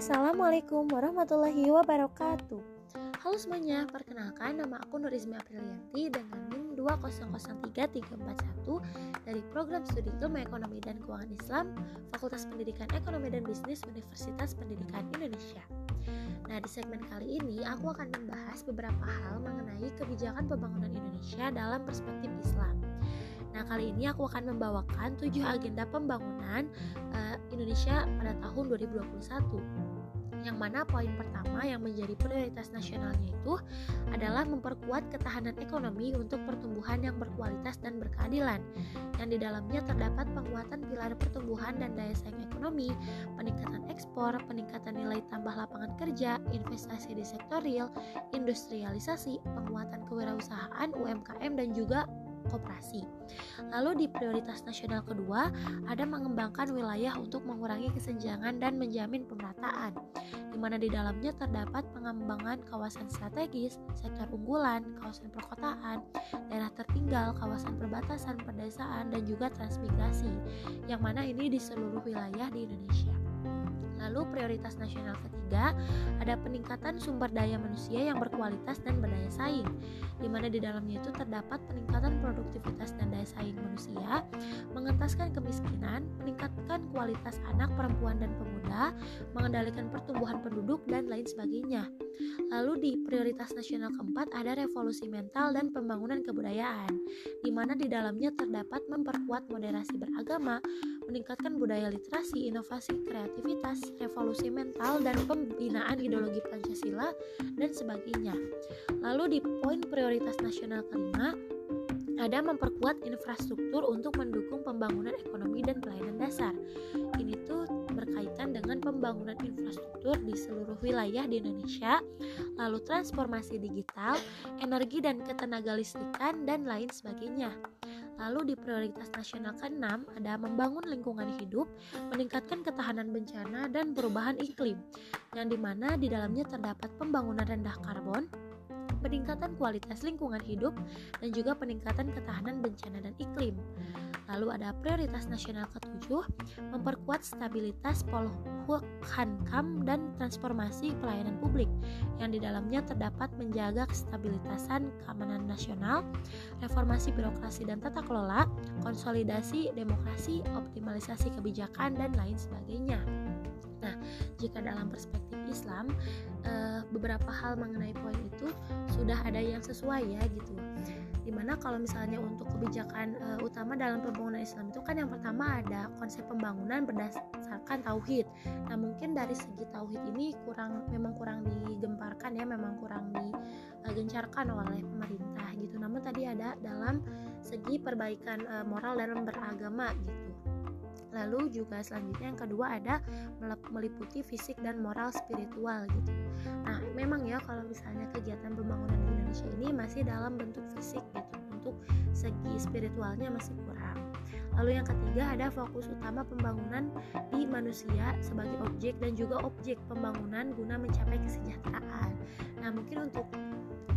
Assalamualaikum warahmatullahi wabarakatuh. Halo semuanya, perkenalkan nama aku Nurizmi Aprilianti dengan NIM 2003341 dari Program Studi Ilmu Ekonomi dan Keuangan Islam Fakultas Pendidikan Ekonomi dan Bisnis Universitas Pendidikan Indonesia. Nah, di segmen kali ini aku akan membahas beberapa hal mengenai kebijakan pembangunan Indonesia dalam perspektif Islam. Nah, kali ini aku akan membawakan tujuh agenda pembangunan Indonesia pada tahun 2021 yang mana poin pertama yang menjadi prioritas nasionalnya itu adalah memperkuat ketahanan ekonomi untuk pertumbuhan yang berkualitas dan berkeadilan. Yang di dalamnya terdapat penguatan pilar pertumbuhan dan daya saing ekonomi, peningkatan ekspor, peningkatan nilai tambah lapangan kerja, investasi di sektor real, industrialisasi, penguatan kewirausahaan UMKM dan juga koperasi. Lalu di prioritas nasional kedua, ada mengembangkan wilayah untuk mengurangi kesenjangan dan menjamin pemerataan, di mana di dalamnya terdapat pengembangan kawasan strategis, sektor unggulan, kawasan perkotaan, daerah tertinggal, kawasan perbatasan, pedesaan, dan juga transmigrasi, yang mana ini di seluruh wilayah di Indonesia. Lalu prioritas nasional ketiga ada peningkatan sumber daya manusia yang berkualitas dan berdaya saing, di mana di dalamnya itu terdapat peningkatan produktivitas dan daya saing manusia, mengentaskan kemiskinan, meningkatkan kualitas anak, perempuan dan pemuda, mengendalikan pertumbuhan penduduk dan lain sebagainya. Lalu di prioritas nasional keempat ada revolusi mental dan pembangunan kebudayaan, di mana di dalamnya terdapat memperkuat moderasi beragama, meningkatkan budaya literasi, inovasi, kreativitas, revolusi mental, dan pembinaan ideologi Pancasila, dan sebagainya. Lalu di poin prioritas nasional kelima, ada memperkuat infrastruktur untuk mendukung pembangunan ekonomi dan pelayanan dasar. Ini tuh berkaitan dengan pembangunan infrastruktur di seluruh wilayah di Indonesia, lalu transformasi digital, energi dan ketenaga listrikan, dan lain sebagainya. Lalu di prioritas nasional ke-6 ada membangun lingkungan hidup, meningkatkan ketahanan bencana dan perubahan iklim, yang di mana di dalamnya terdapat pembangunan rendah karbon, peningkatan kualitas lingkungan hidup, dan juga peningkatan ketahanan bencana dan iklim. Lalu ada prioritas nasional ketujuh, memperkuat stabilitas Polhukam dan transformasi pelayanan publik yang di dalamnya terdapat menjaga kestabilitasan keamanan nasional, reformasi birokrasi dan tata kelola, konsolidasi demokrasi, optimalisasi kebijakan dan lain sebagainya. Jika dalam perspektif Islam, eh, beberapa hal mengenai poin itu sudah ada yang sesuai ya gitu di mana kalau misalnya untuk kebijakan uh, utama dalam pembangunan Islam itu kan yang pertama ada konsep pembangunan berdasarkan tauhid. Nah mungkin dari segi tauhid ini kurang memang kurang digemparkan ya, memang kurang digencarkan oleh pemerintah gitu. Namun tadi ada dalam segi perbaikan uh, moral dan beragama gitu. Lalu juga selanjutnya yang kedua ada meliputi fisik dan moral spiritual gitu. Nah, memang ya kalau misalnya kegiatan pembangunan Indonesia ini masih dalam bentuk fisik gitu. Untuk segi spiritualnya masih kurang. Lalu yang ketiga ada fokus utama pembangunan di manusia sebagai objek dan juga objek pembangunan guna mencapai kesejahteraan. Nah, mungkin untuk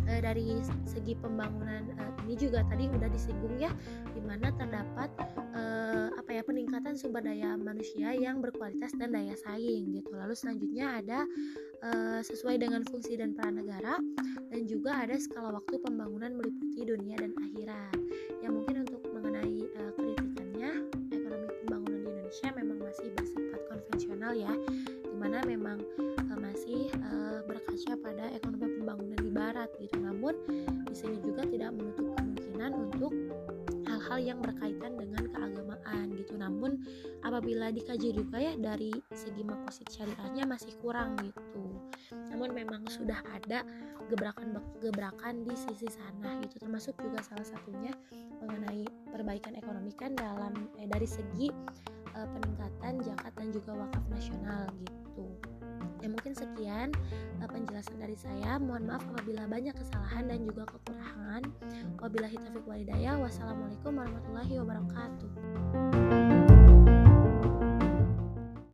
e, dari segi pembangunan e, ini juga tadi udah disinggung ya, di mana terdapat e, sumber daya manusia yang berkualitas dan daya saing gitu. Lalu selanjutnya ada e, sesuai dengan fungsi dan peran negara dan juga ada skala waktu pembangunan meliputi dunia dan akhirat. Yang mungkin untuk mengenai e, kritikannya ekonomi pembangunan di Indonesia memang masih bersifat konvensional ya, di mana memang e, masih e, berkaca pada ekonomi pembangunan di Barat gitu. Namun di sini juga tidak menutup kemungkinan untuk hal-hal yang berkaitan dengan keagamaan gitu namun apabila dikaji juga ya dari segi makosid syariahnya masih kurang gitu namun memang sudah ada gebrakan-gebrakan di sisi sana gitu termasuk juga salah satunya mengenai perbaikan ekonomi kan dalam eh, dari segi eh, peningkatan zakat dan juga wakaf nasional gitu Ya mungkin sekian uh, penjelasan dari saya. Mohon maaf apabila banyak kesalahan dan juga kekurangan. Wabillahi taufiq walhidayah. Wassalamualaikum warahmatullahi wabarakatuh.